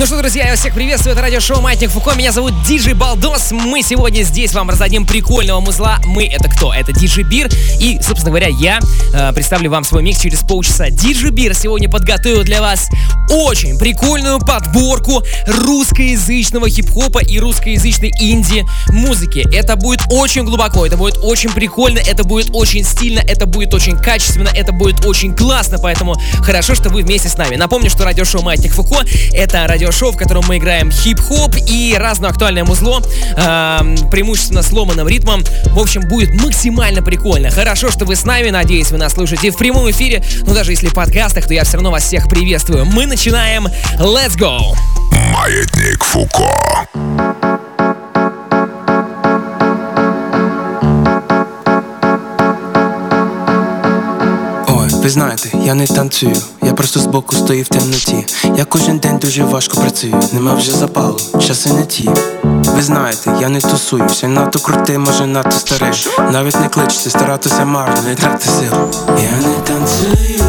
Ну что, друзья, я всех приветствую, это радиошоу Маятник Фуко, меня зовут Диджей Балдос, мы сегодня здесь вам раздадим прикольного музла, мы это кто? Это Диджей Бир, и, собственно говоря, я э, представлю вам свой микс через полчаса. Диджей Бир сегодня подготовил для вас очень прикольную подборку русскоязычного хип-хопа и русскоязычной инди-музыки. Это будет очень глубоко, это будет очень прикольно, это будет очень стильно, это будет очень качественно, это будет очень классно, поэтому хорошо, что вы вместе с нами. Напомню, что радиошоу Маятник Фуко — это радио радиошоу, в котором мы играем хип-хоп и разное актуальное музло, э, преимущественно сломанным ритмом. В общем, будет максимально прикольно. Хорошо, что вы с нами, надеюсь, вы нас слушаете в прямом эфире, но даже если в подкастах, то я все равно вас всех приветствую. Мы начинаем. Let's go! Маятник Фуко. Ви знаєте, я не танцюю, я просто збоку стою в темноті. Я кожен день дуже важко працюю, нема вже запалу, часи не ті. Ви знаєте, я не тусуюся, надто крутий, може надто старий. Навіть не кличте, старатися марно, не тратити сил. Я не танцюю,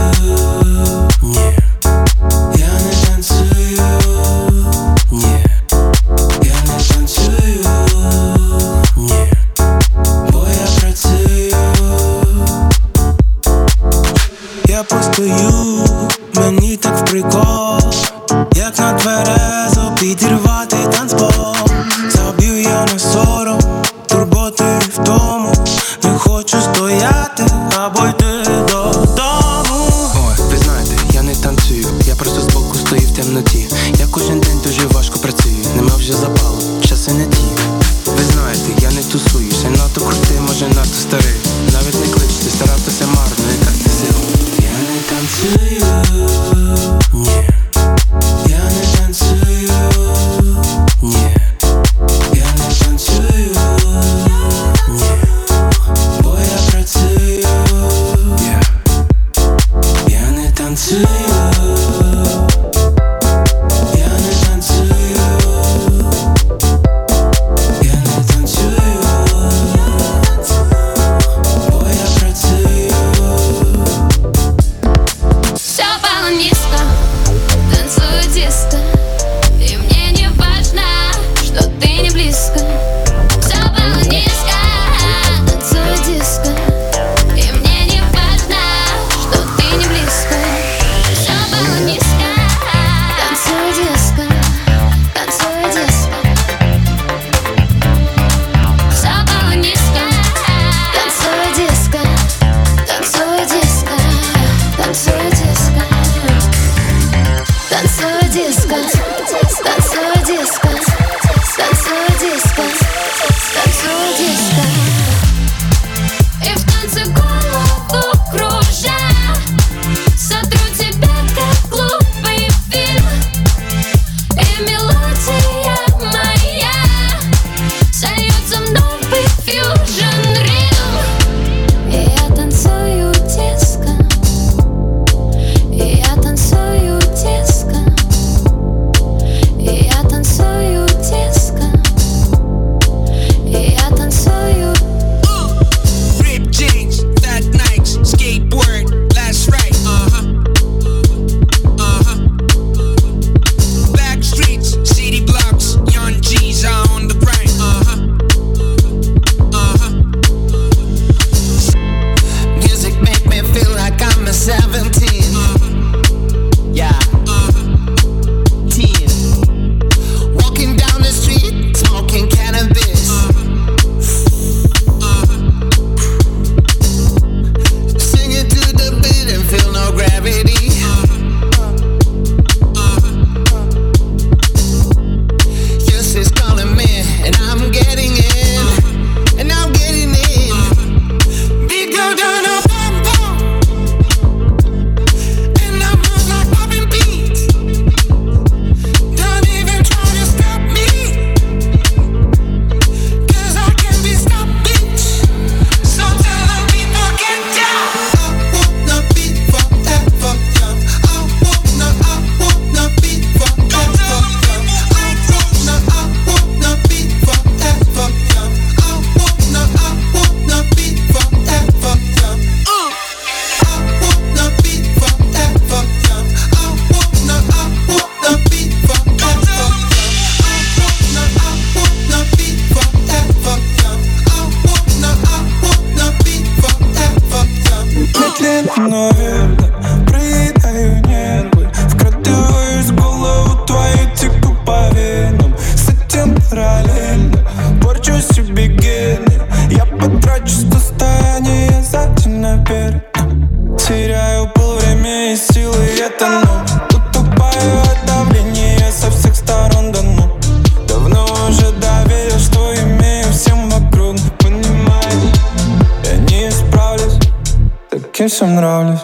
таким всем нравлюсь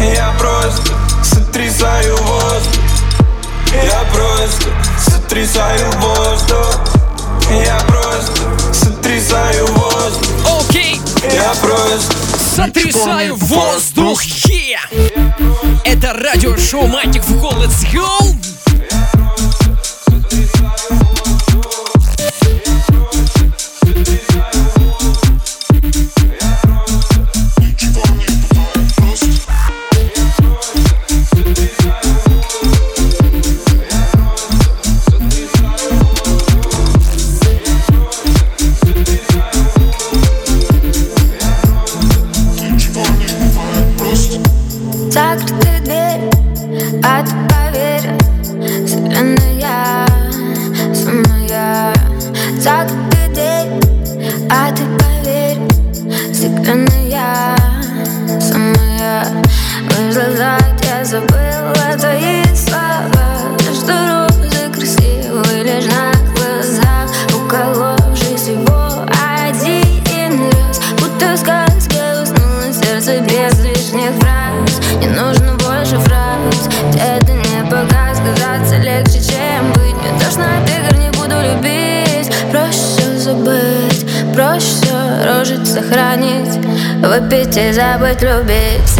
Я просто сотрясаю воздух. Я просто сотрясаю воздух. Я просто сотрясаю воздух. Окей, Я просто сотрясаю воздух, yeah! Это радиошоу Маятник Фуко, let's go! Выпить и забыть, любить Сердце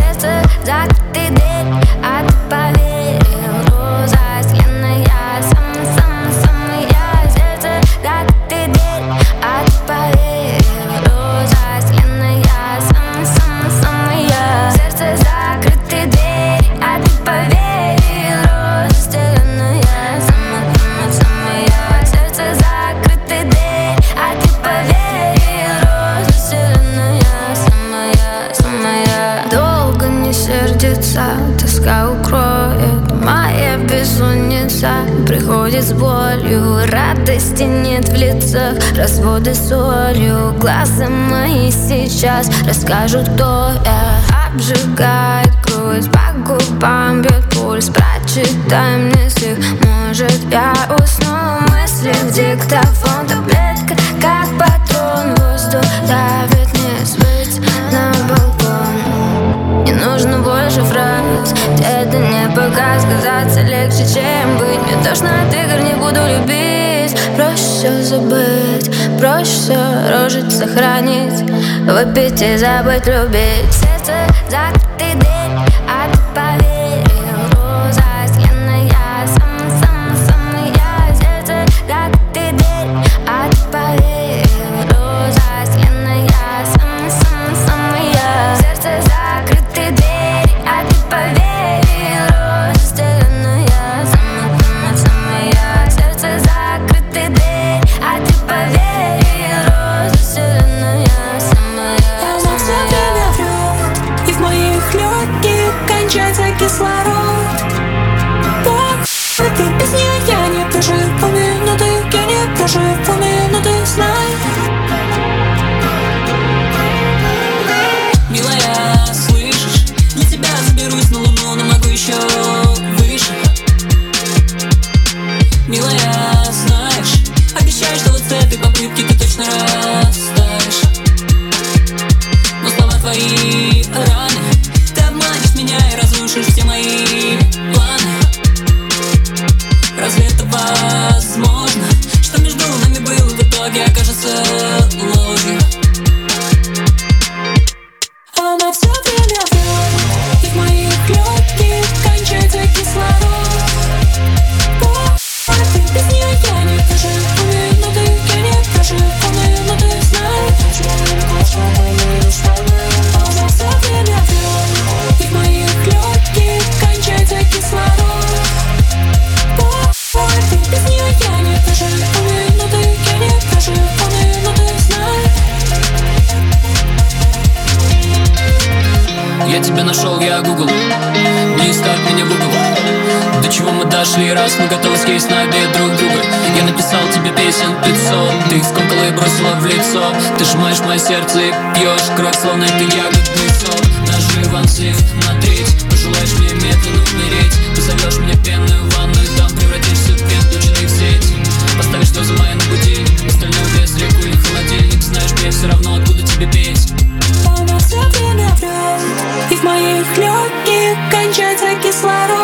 сейчас расскажут, кто я. Обжигает грудь, по губам бьет пульс Прочитай мне стих, может я усну Мысли в диктофон, таблетка, как патрон Воздух давит, не сбыть на балкон. Не нужно больше фраз Это не пока сказаться легче, чем быть. Мне тошно от игр, не буду любить Проще забыть, проще рожить, сохранить Выпить и забыть, любить. Сердце закрытый этой попытки ты точно растаешь. Но слова твои в лицо Ты сжимаешь мое сердце и пьешь кровь, словно это ягодный сок. Нажив слив на треть Пожелаешь мне медленно умереть. Позовешь меня в пенную ванную Там превратишься в пентучный в сеть Поставишь то за мои на будильник Остальное без реку или холодильник. Знаешь, мне все равно откуда тебе петь. Все время врет легких кончается кислород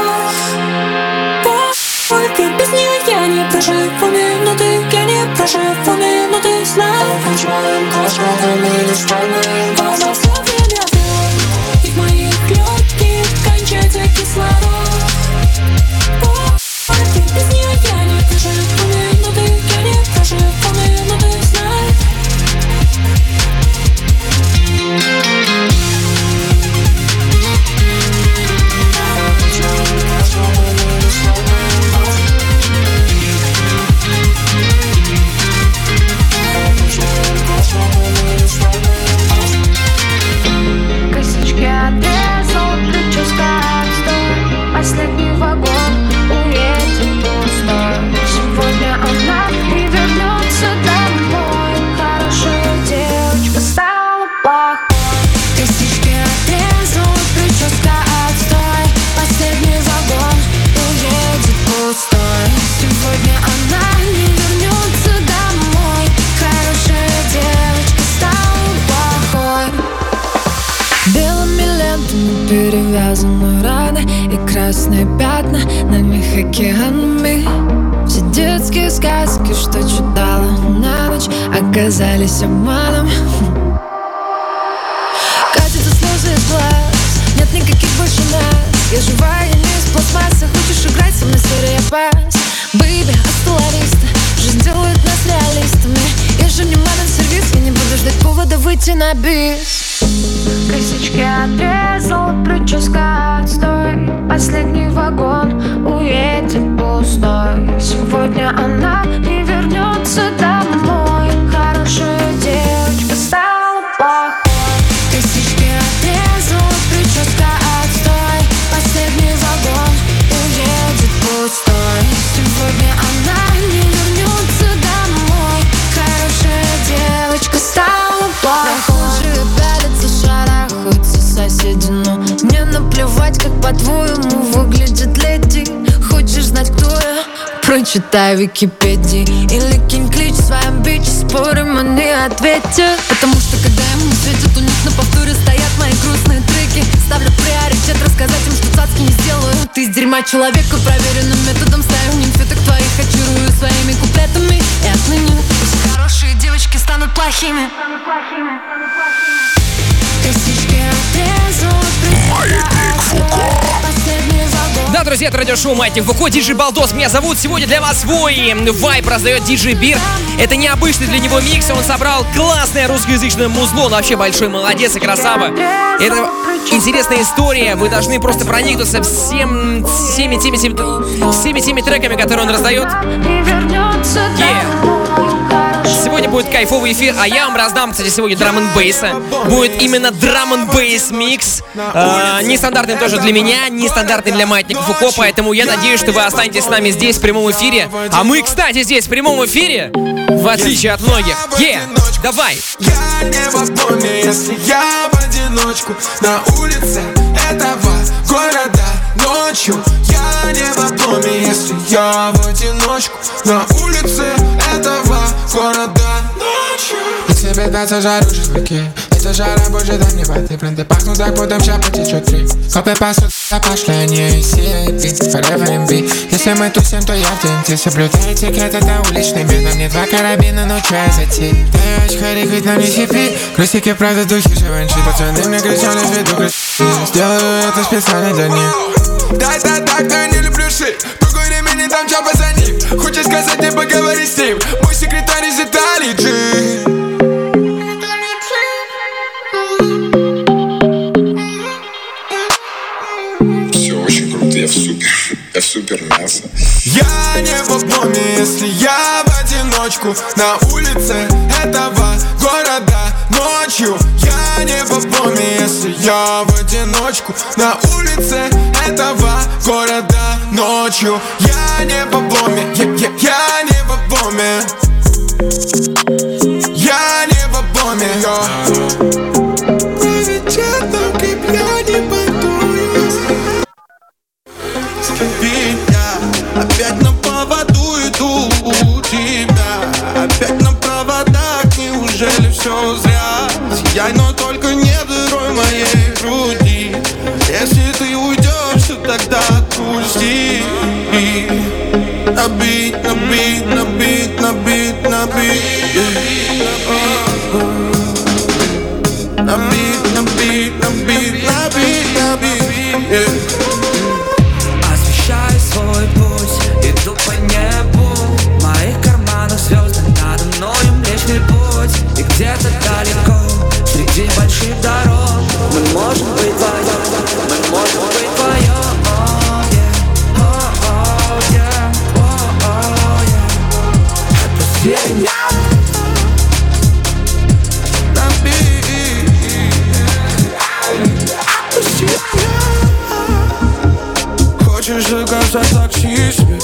smoke and it is burning Оказались обманом Катятся слезы из глаз. Нет никаких больше нас. Я живая, не из пластмассы Хочешь играть со мной, серия пас. Бэйби, остолариста Жизнь делает нас реалистами. Я же не мадам сервис Я не буду ждать повода выйти на бис. Косички отрезал, прическа отстой. Последний вагон уедет пустой. Сегодня она не Прочитай в Википедии. Или кинь клич своим бич Спорим, они ответят Потому что когда ему светит у них на повторе Стоят мои грустные треки. Ставлю приоритет рассказать им, что цацки не сделаю. Ты из дерьма человека проверенным методом Ставлю нимфеток твоих, очарую своими куплетами. И отныне пусть хорошие девочки станут плохими. Косички отрезал, Маятник Фуко. Да, друзья, это радиошоу Маятник Фуко, диджей Балдос меня зовут. Сегодня для вас свой вайп раздает диджей Бир. Это необычный для него микс, он собрал классное русскоязычное музло, он вообще большой молодец и красава. Это интересная история, вы должны просто проникнуться всем, всеми, теми, всеми теми треками, которые он раздает. Yeah. Сегодня будет кайфовый эфир, а я вам раздам, кстати, сегодня драм н бейса. Будет именно драм н бейс микс. Э, нестандартный тоже для меня, нестандартный для маятника Фуко, поэтому я надеюсь, что вы останетесь с нами здесь в прямом эфире. А мы, кстати, здесь в прямом эфире, в отличие от многих. Е, давай! Я не в если я в одиночку На улице этого города ночью. Я не в доме, если я в одиночку. На улице этого города ночью. И тебе даться жару шашлыки Эта жара больше дай мне воды Прям пахнут так, потом ща потечет три Копы пасут, а пошли они сети. Forever in B Если мы тусим, то я в тенте. Соблюдаю этикет, это уличный мир На мне два карабина, но я зайти Ты хари, хоть нам не сипи. Крысики, правда, духи живанши Пацаны мне кричали в виду красиво Сделаю это специально для них Дай, дай, так, я не люблю шик Другой ремень, там чапа за ним. Хочешь сказать, не поговори с ним. Мой секретарь из Италии, Джи. Все очень круто, я в супер. Я в супер мясо. Я не в доме, если я в одиночку. На улице этого города ночью В доме, если я в одиночку. На улице этого города ночью. Я не в доме, я, я, я не в доме Я не пойду меня Опять на поводу у тебя. Опять на проводах, неужели все зря? Сияй, но honesty заказать такси себе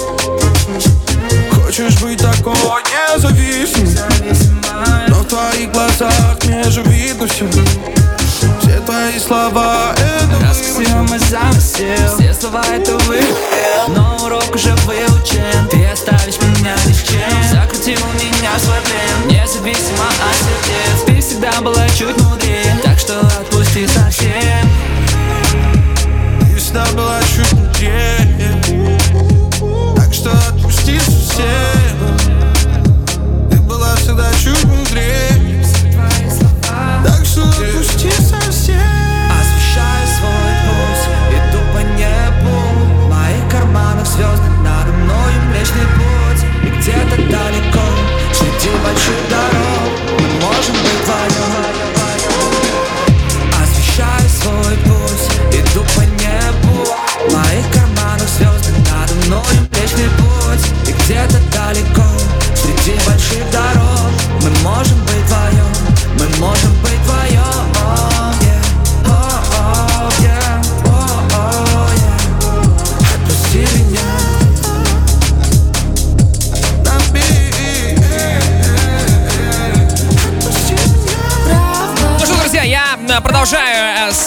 Хочешь быть такой независимым Но в твоих глазах мне же видно все Все твои слова это Раскусил мой замысел Все слова это выход Но урок уже выучен. Ты оставишь меня ни с чем. Закрутил меня в свой плен. Независимо от сердец. Ты всегда была чуть мудрее. Так что отпусти совсем. Ты всегда была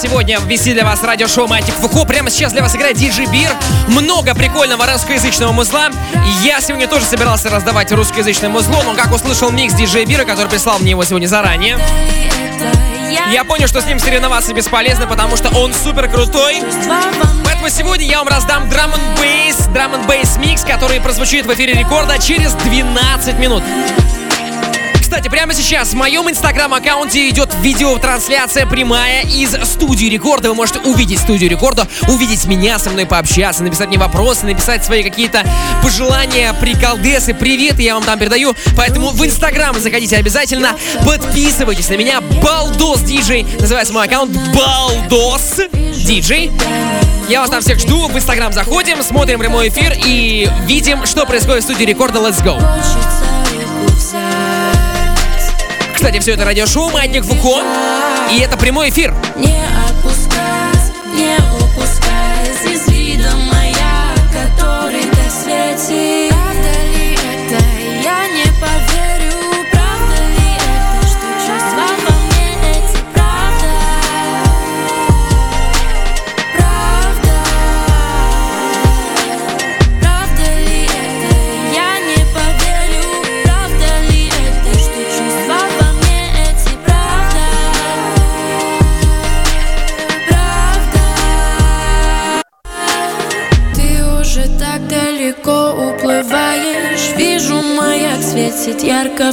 сегодня вести для вас радиошоу Матик Фуко. Прямо сейчас для вас играет Диджи Бир. Много прикольного русскоязычного музла. Я сегодня тоже собирался раздавать русскоязычное музло, но как услышал микс Диджей Бира, который прислал мне его сегодня заранее, я понял, что с ним соревноваться бесполезно, потому что он супер крутой. Поэтому сегодня я вам раздам драм бейс, драм бейс микс, который прозвучит в эфире рекорда через 12 минут. Кстати, прямо сейчас в моем инстаграм-аккаунте идет видеотрансляция прямая из студии рекорда. Вы можете увидеть студию рекорда, увидеть меня, со мной пообщаться, написать мне вопросы, написать свои какие-то пожелания, приколдесы, приветы я вам там передаю. Поэтому в инстаграм заходите обязательно, подписывайтесь на меня. Балдос Диджей, называется мой аккаунт Балдос Диджей. Я вас там всех жду, в инстаграм заходим, смотрим прямой эфир и видим, что происходит в студии рекорда. Let's go! Кстати, все это радиошоу Маятник Фуко. И это прямой эфир. iar că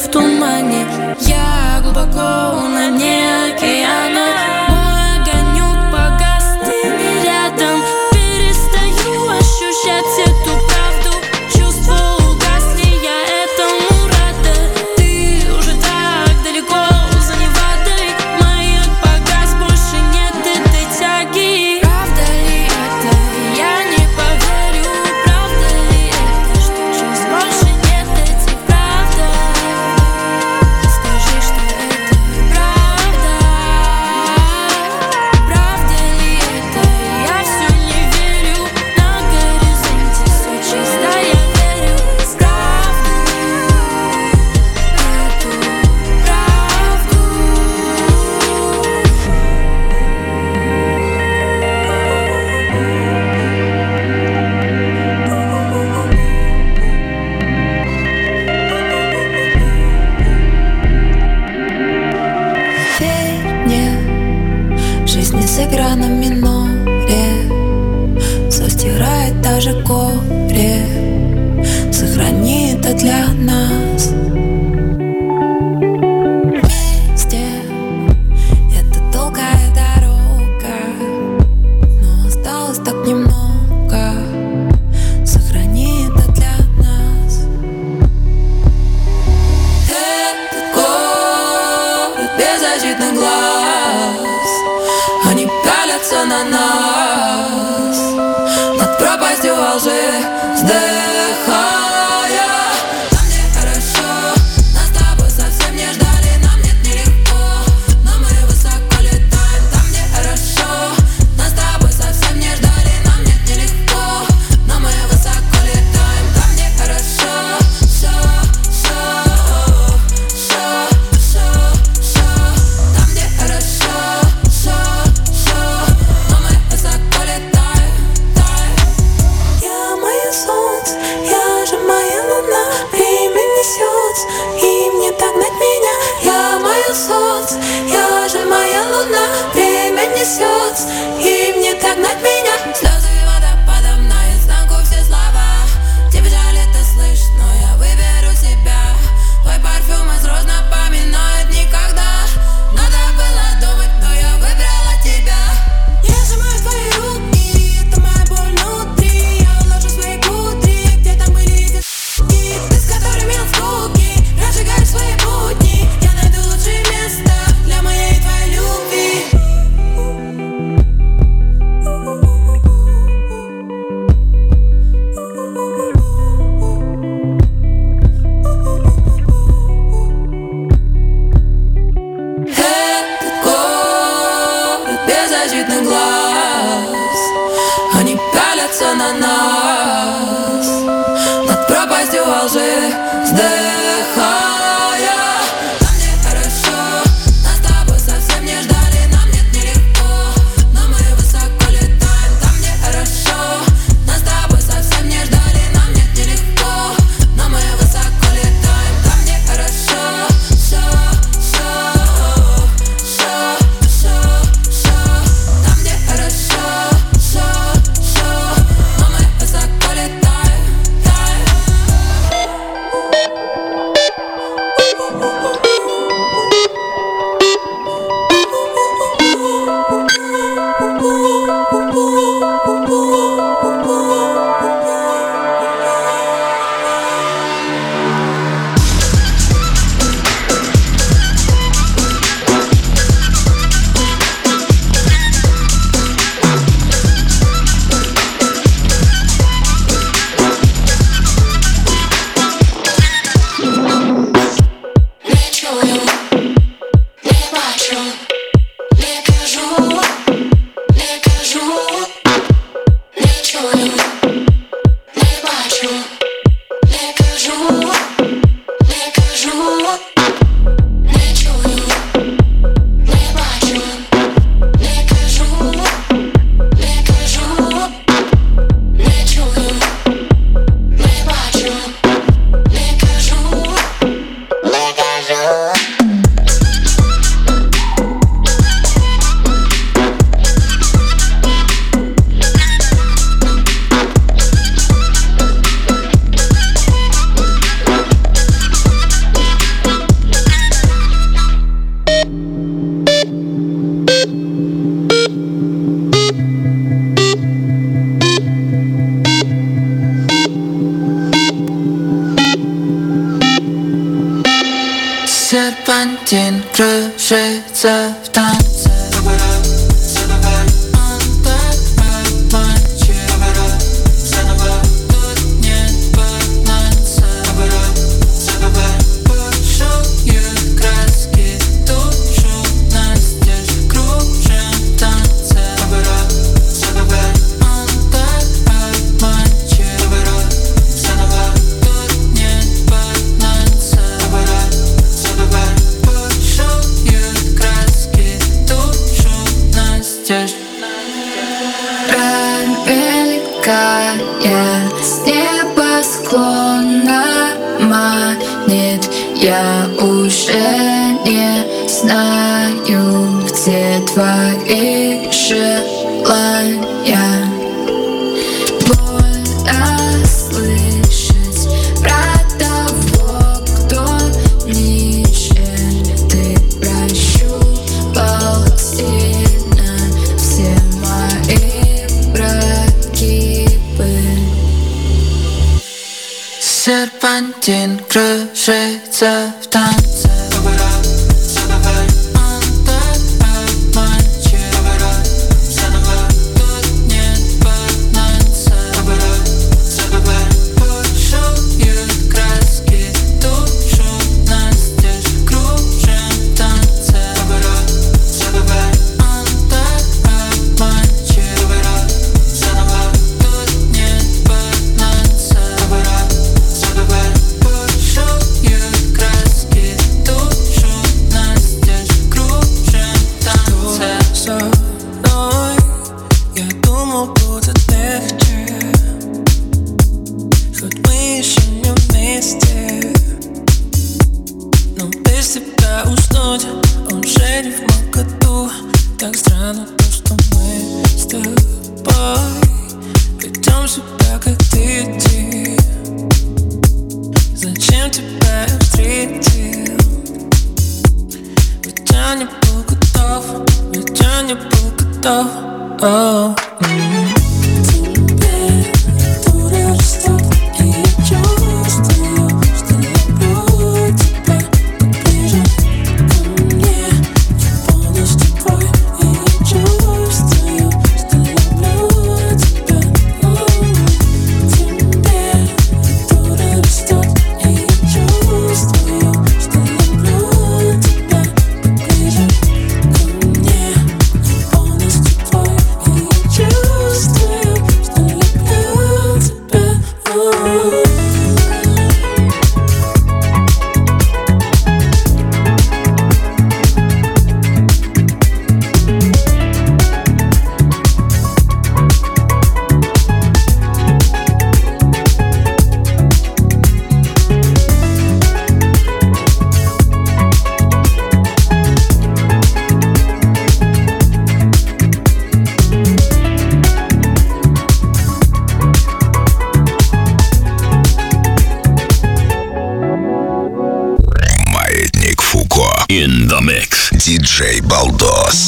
to the know.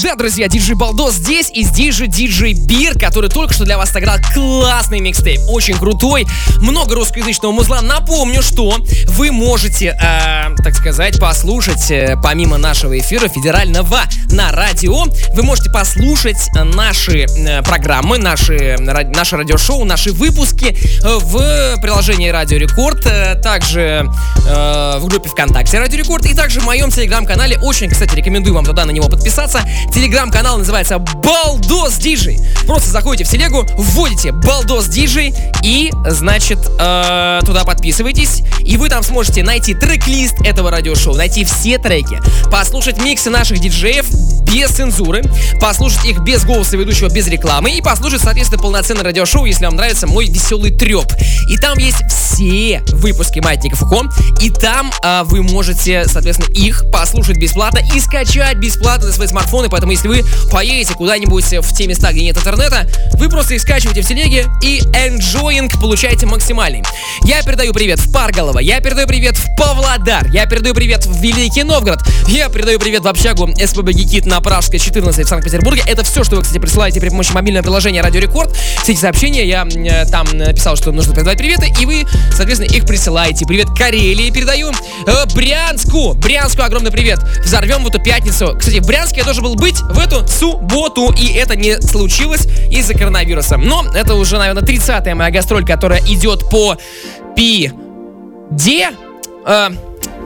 Да, друзья, диджей Балдос здесь, и здесь же диджей Бир, который только что для вас сыграл классный микстейп, очень крутой, много русскоязычного музла. Напомню, что вы можете э, так сказать, послушать, э, помимо нашего эфира федерального на радио, вы можете послушать наши э, программы, наши, э, ра- наше радиошоу, наши выпуски э, в приложении Радио Рекорд, э, также э, в группе ВКонтакте Радио Рекорд и также в моем телеграм-канале. Очень, кстати, рекомендую вам туда на него подписаться. Телеграм-канал называется Балдос Диджей. Просто заходите в телегу, вводите Балдос Диджей и, значит, э, туда подписывайтесь. И вы там сможете найти трек-лист этого радиошоу, найти все треки, послушать миксы наших диджеев без цензуры, послушать их без голоса ведущего, без рекламы и послушать, соответственно, полноценное радиошоу, если вам нравится мой веселый треп. И там есть все выпуски Маятника Фуко, и там а, вы можете, соответственно, их послушать бесплатно и скачать бесплатно на свои смартфоны, поэтому если вы поедете куда-нибудь в те места, где нет интернета, вы просто их скачиваете в телеге и enjoying получаете максимальный. Я передаю привет в Парголово, я передаю привет в Павлодар, я передаю привет в Великий Новгород, я передаю привет в общагу СПБ Гикит на Пражской 14 в Санкт-Петербурге. Это все, что вы, кстати, присылаете при помощи мобильного приложения Радио Рекорд. Все эти сообщения я э, там написал, что нужно передавать приветы, и вы, соответственно, их присылаете. Привет Карелии передаю, э, Брянску, Брянску огромный привет. Взорвем в эту пятницу. Кстати, в Брянске я должен был быть в эту субботу, и это не случилось из-за коронавируса. Но это уже, наверное, 30-я моя гастроль, которая идет по Пи... Де? Э,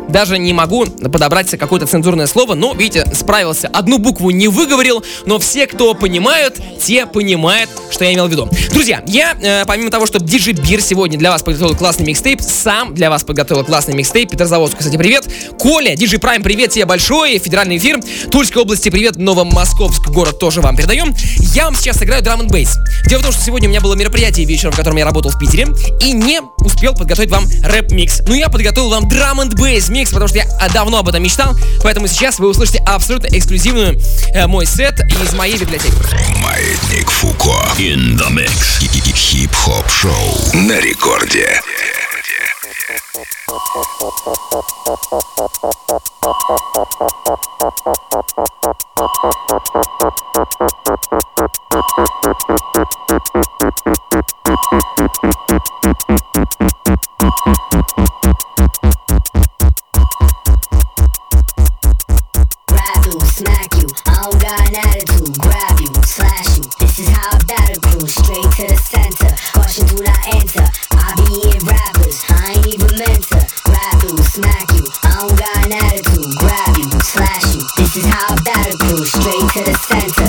даже не могу подобрать какое-то цензурное слово, но, видите, справился. Одну букву не выговорил, но все, кто понимают, те понимают, что я имел в виду. Друзья, я, э, помимо того, что Диджи Бир сегодня для вас подготовил классный микстейп, сам для вас подготовил классный микстейп. Петрозаводску, кстати, привет. Коля, Диджи Прайм, привет тебе большой. Федеральный эфир. Тульской области, привет. Новомосковск, город тоже вам передаем. Я вам сейчас сыграю драм н бейс. Дело в том, что сегодня у меня было мероприятие вечером, в котором я работал в Питере, и не успел подготовить вам рэп-микс. Но я подготовил вам drum n bass микс, потому что я давно об этом мечтал. Поэтому сейчас вы услышите абсолютно эксклюзивную э, мой сет из моей библиотеки. Маятник Фуко. In the mix. Хип-хоп шоу на рекорде.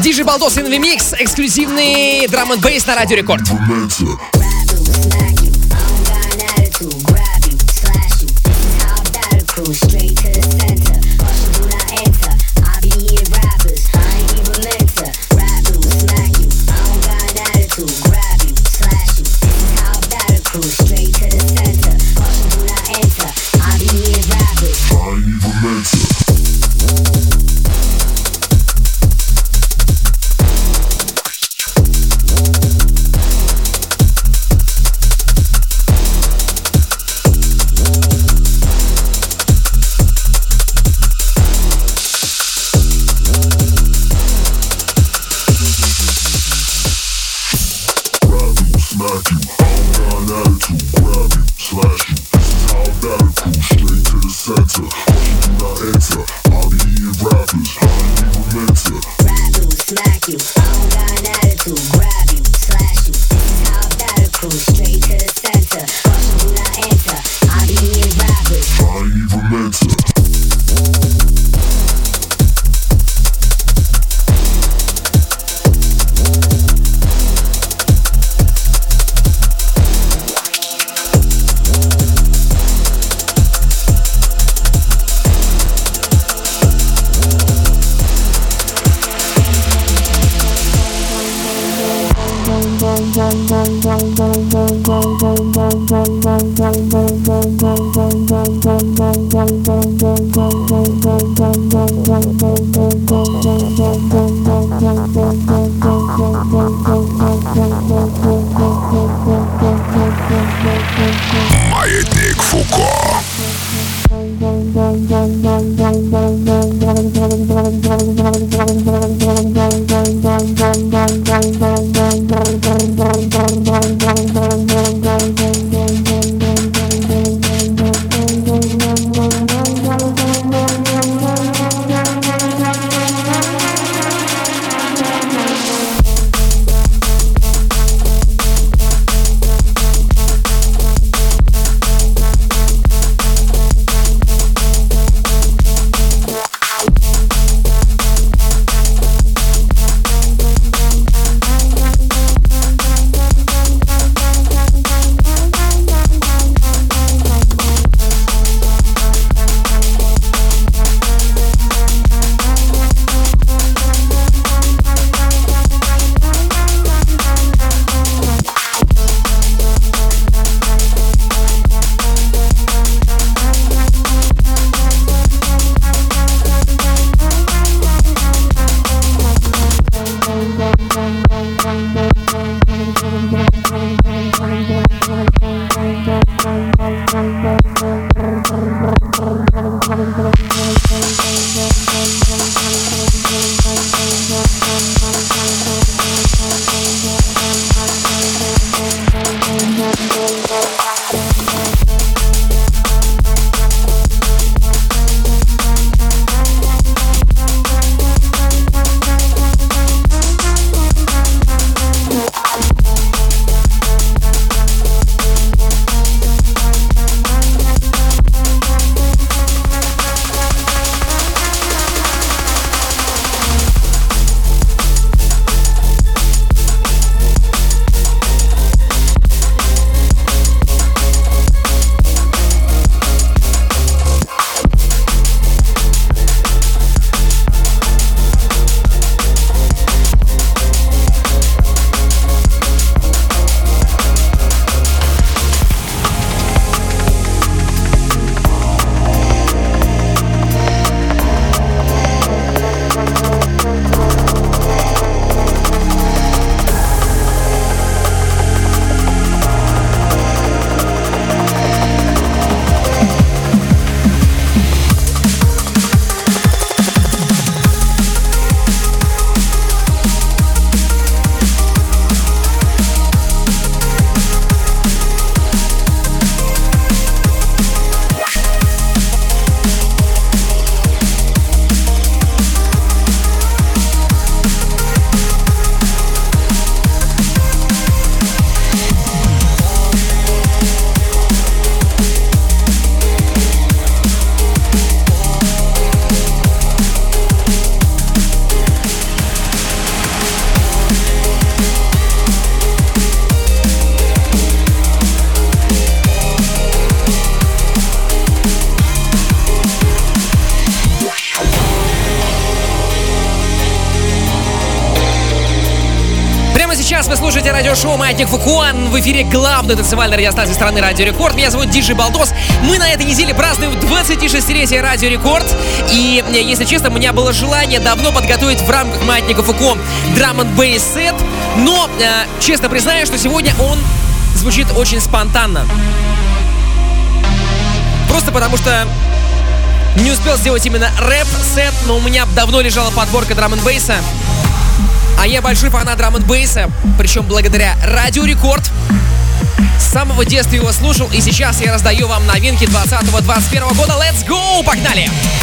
Диджей Балдос in the mix, эксклюзивный drum n bass на Радио Рекорд. Grab «Маятник Фуко». В эфире главной танцевальной радиостанции страны «Радио Рекорд». Меня зовут Диджей Балдос. Мы на этой неделе празднуем 26-летие «Радио Рекорд». И, э, если честно, у меня было желание давно подготовить в рамках «Маятника Фуко» drum n сет. Но, э, честно признаю, что сегодня он звучит очень спонтанно. Просто потому что не успел сделать именно рэп-сет, но у меня давно лежала подборка drum n bass -а а я большой фанат драм н бейса, причем благодаря Радио Рекорд. С самого детства его слушал, и сейчас я раздаю вам новинки 20-21 года. Let's go! Погнали! Погнали!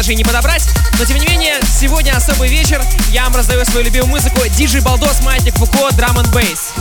Даже и не подобрать. Но, тем не менее, сегодня особый вечер. Я вам раздаю свою любимую музыку. Диджей Балдос, Маятник Фуко, Драм н Бейс.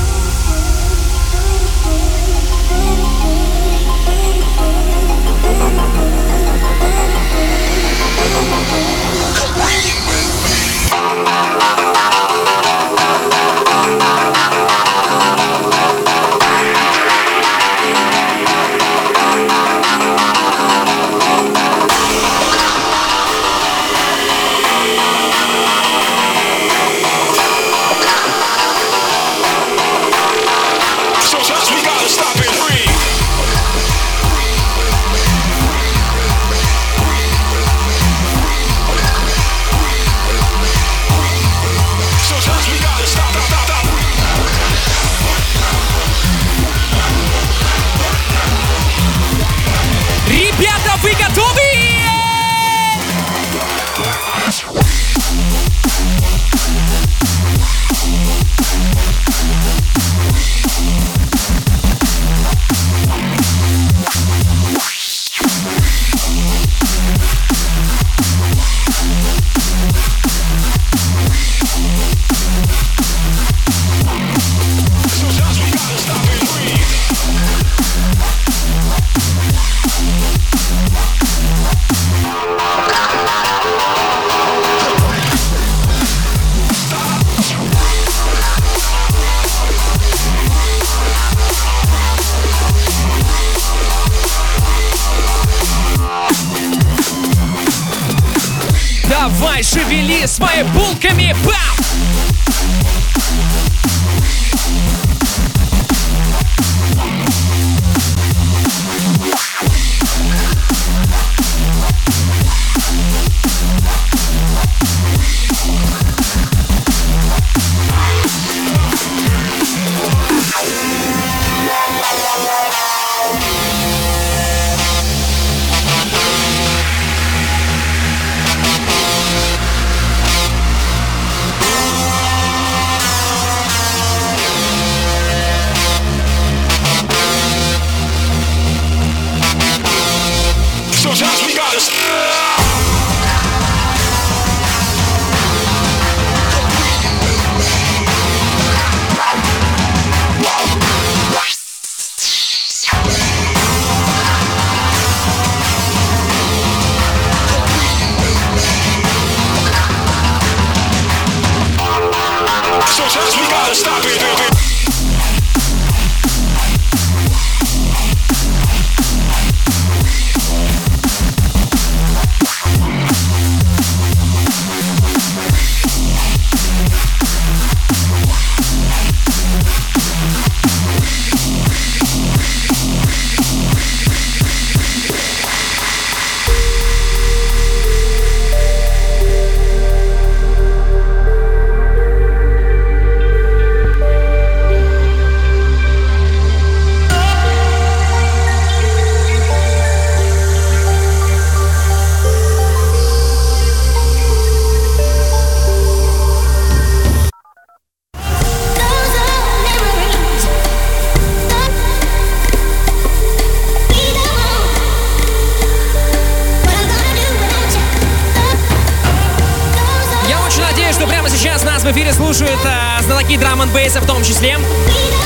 Очень надеюсь, что прямо сейчас нас в эфире слушают э, знатоки drum n в том числе.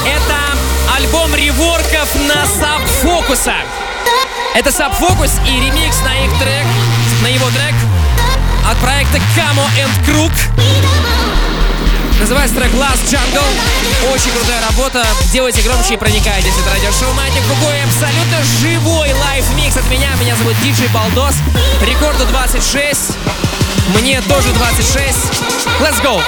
Это альбом реворков на Sub Focus -а. Это Sub Focus и ремикс на их трек, на его трек от проекта Camo and Krooked. Называется трек Last Jungle. Очень крутая работа. Делайте громче и проникайтесь. Это радиошоу Маятник Фуко и абсолютно живой live -микс от меня. Меня зовут Диджей Балдос. Рекорду 26. Мне тоже 26. Let's go!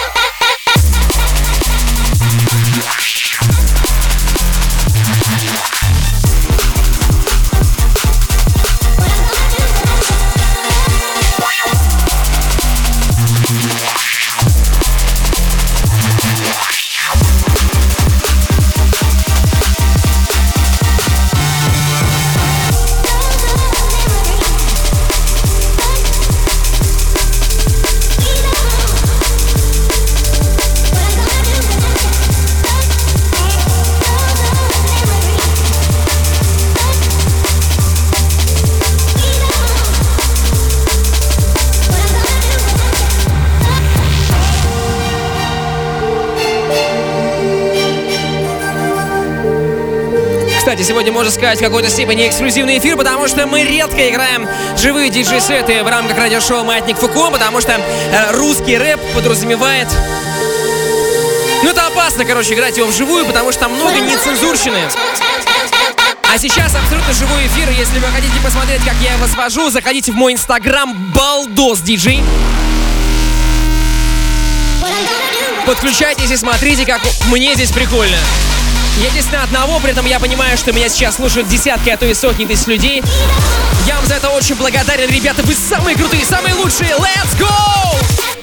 Сегодня, можно сказать, в какой-то степени эксклюзивный эфир, потому что мы редко играем живые диджей-сеты в рамках радиошоу «Маятник Фуко», потому что э, русский рэп подразумевает... Ну, это опасно, короче, играть его вживую, потому что там много нецензурщины. А сейчас абсолютно живой эфир. Если вы хотите посмотреть, как я его свожу, заходите в мой инстаграм балдос диджей. Подключайтесь и смотрите, как мне здесь прикольно. Я здесь на одного, при этом я понимаю, что меня сейчас слушают десятки, а то и сотни тысяч людей. Я вам за это очень благодарен, ребята. Вы самые крутые, самые лучшие. Let's go!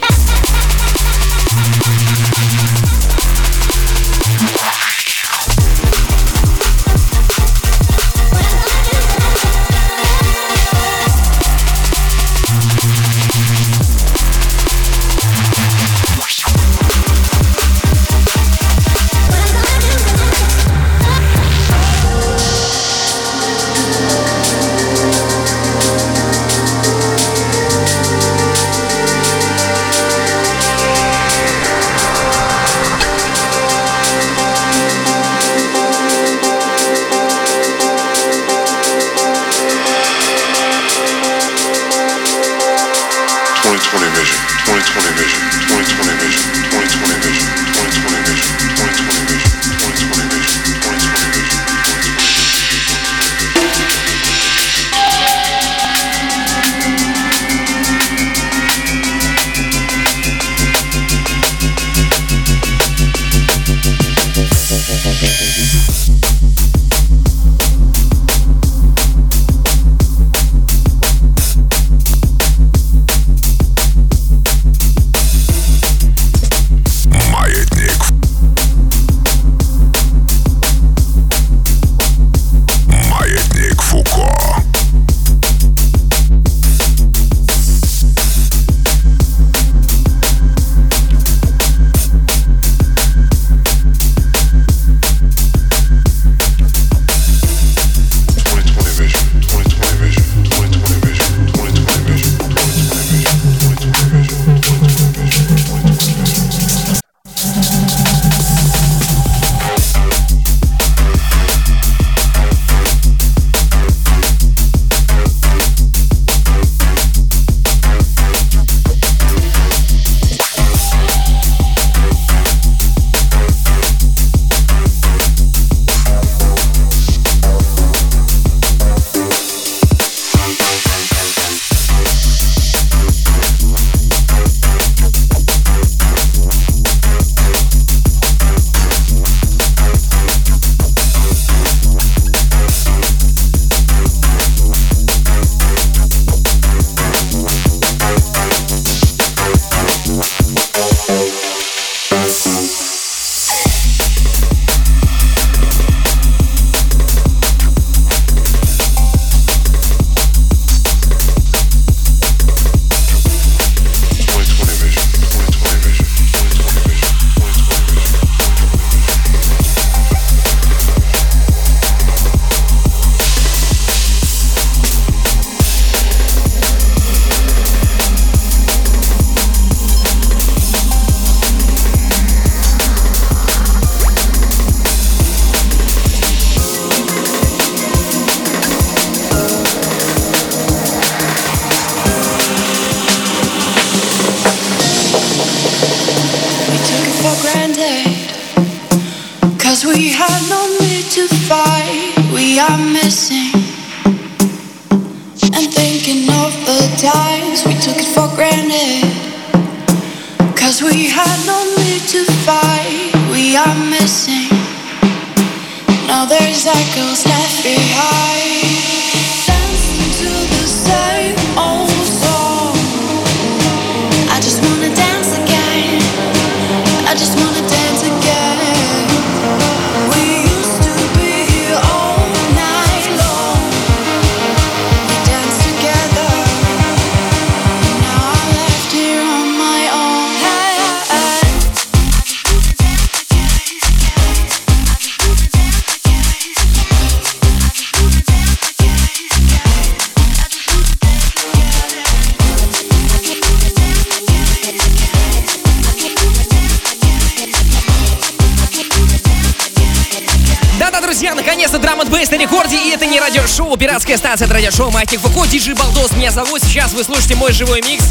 Пиратская станция, это радиошоу Маятник Фуко, диджей Балдос меня зовут, сейчас вы слушаете мой живой микс.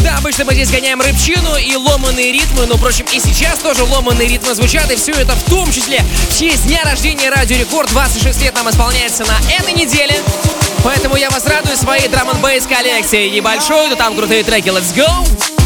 Да, обычно мы здесь гоняем рыбчину и ломаные ритмы, но, впрочем, и сейчас тоже ломаные ритмы звучат, и все это в том числе в честь дня рождения Радио Рекорд. 26 лет нам исполняется на этой неделе. Поэтому я вас радую своей драм н коллекцией. Небольшой, но там крутые треки. Let's go!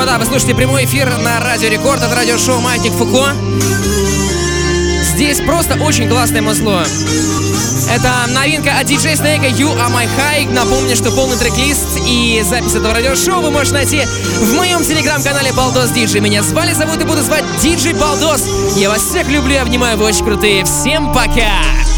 Господа, вы слушаете прямой эфир на Радио Рекорд от радиошоу «Маятник Фуко». Здесь просто очень классное музло. Это новинка от DJ Snake You Are My High. Напомню, что полный трек-лист и запись этого радиошоу вы можете найти в моем телеграм-канале Балдос Диджи. Меня звали, зовут и буду звать Диджей Балдос. Я вас всех люблю и обнимаю, вы очень крутые. Всем пока!